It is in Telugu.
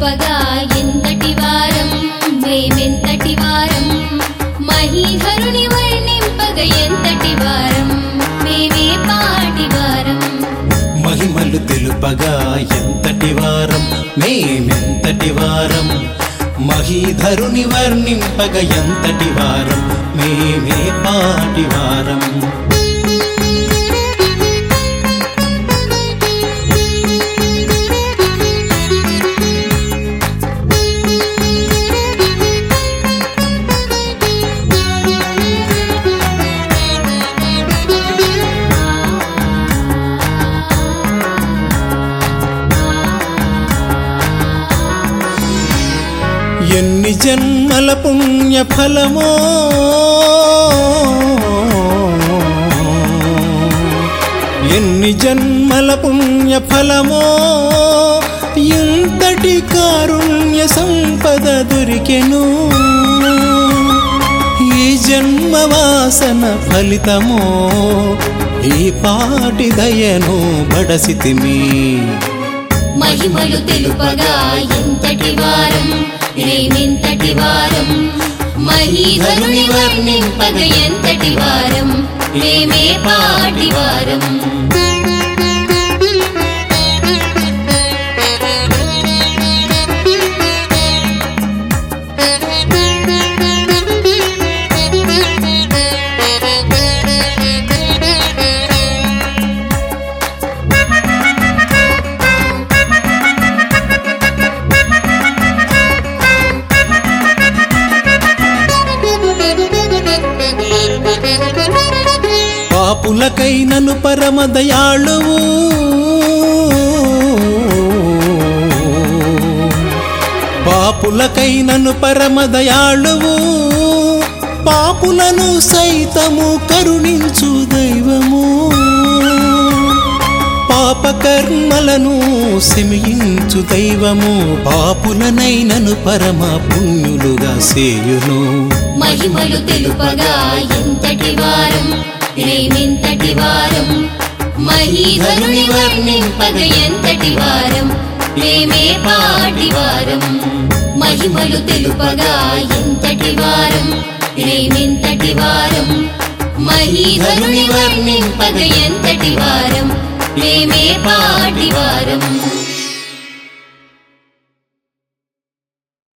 చెప్పగా ఎంతటి వారం మేమెంతటి వారం? మహీధరుని వర్ణింపగ ఎంతటి వారం? మేమే పాటి వారం. మహిమలు తెలుపగా ఎంతటి వారం? మేమెంతటి వారం? మహీధరుని వర్ణింపగ ఎంతటి వారం? మేమే పాటి వారం. ఎన్ని జన్మల పుణ్య ఫలమో. ఎన్ని జన్మల పుణ్య ఫలమో. ఇంతటి కారుణ్య సంపద దొరికెను. ఈ జన్మ వాసన ఫలితమో. ఈ పాటి దయను బడసితిమి. మహిమలు తెలుపగా ఇంతటి వారం నేనింతటి వారం. మహీధరుని వర్ణింపగ ఎంతటి వారం మేమే పాటి వారం. పాపులకైనను పరమదయాళువు. పాపులకైనను పరమదయాళువు. పాపులను సైతము కరుణించు దైవము. పాపకర్మలను శమించు దైవము. పాపులనైనను పరమ పుణ్యులుగా సేయును మహిమలు తెలుపగా ఎంతటి వారం. మేమెంతటి వారం మహీధరుని వర్ణింపగ ఎంతటి వారం మేమే పాటి వారం మహిమలు తెలుపగా ఎంతటి వారం మేమెంతటి వారం మహీధరుని వర్ణింపగ ఎంతటి వారం మేమే పాటి వారం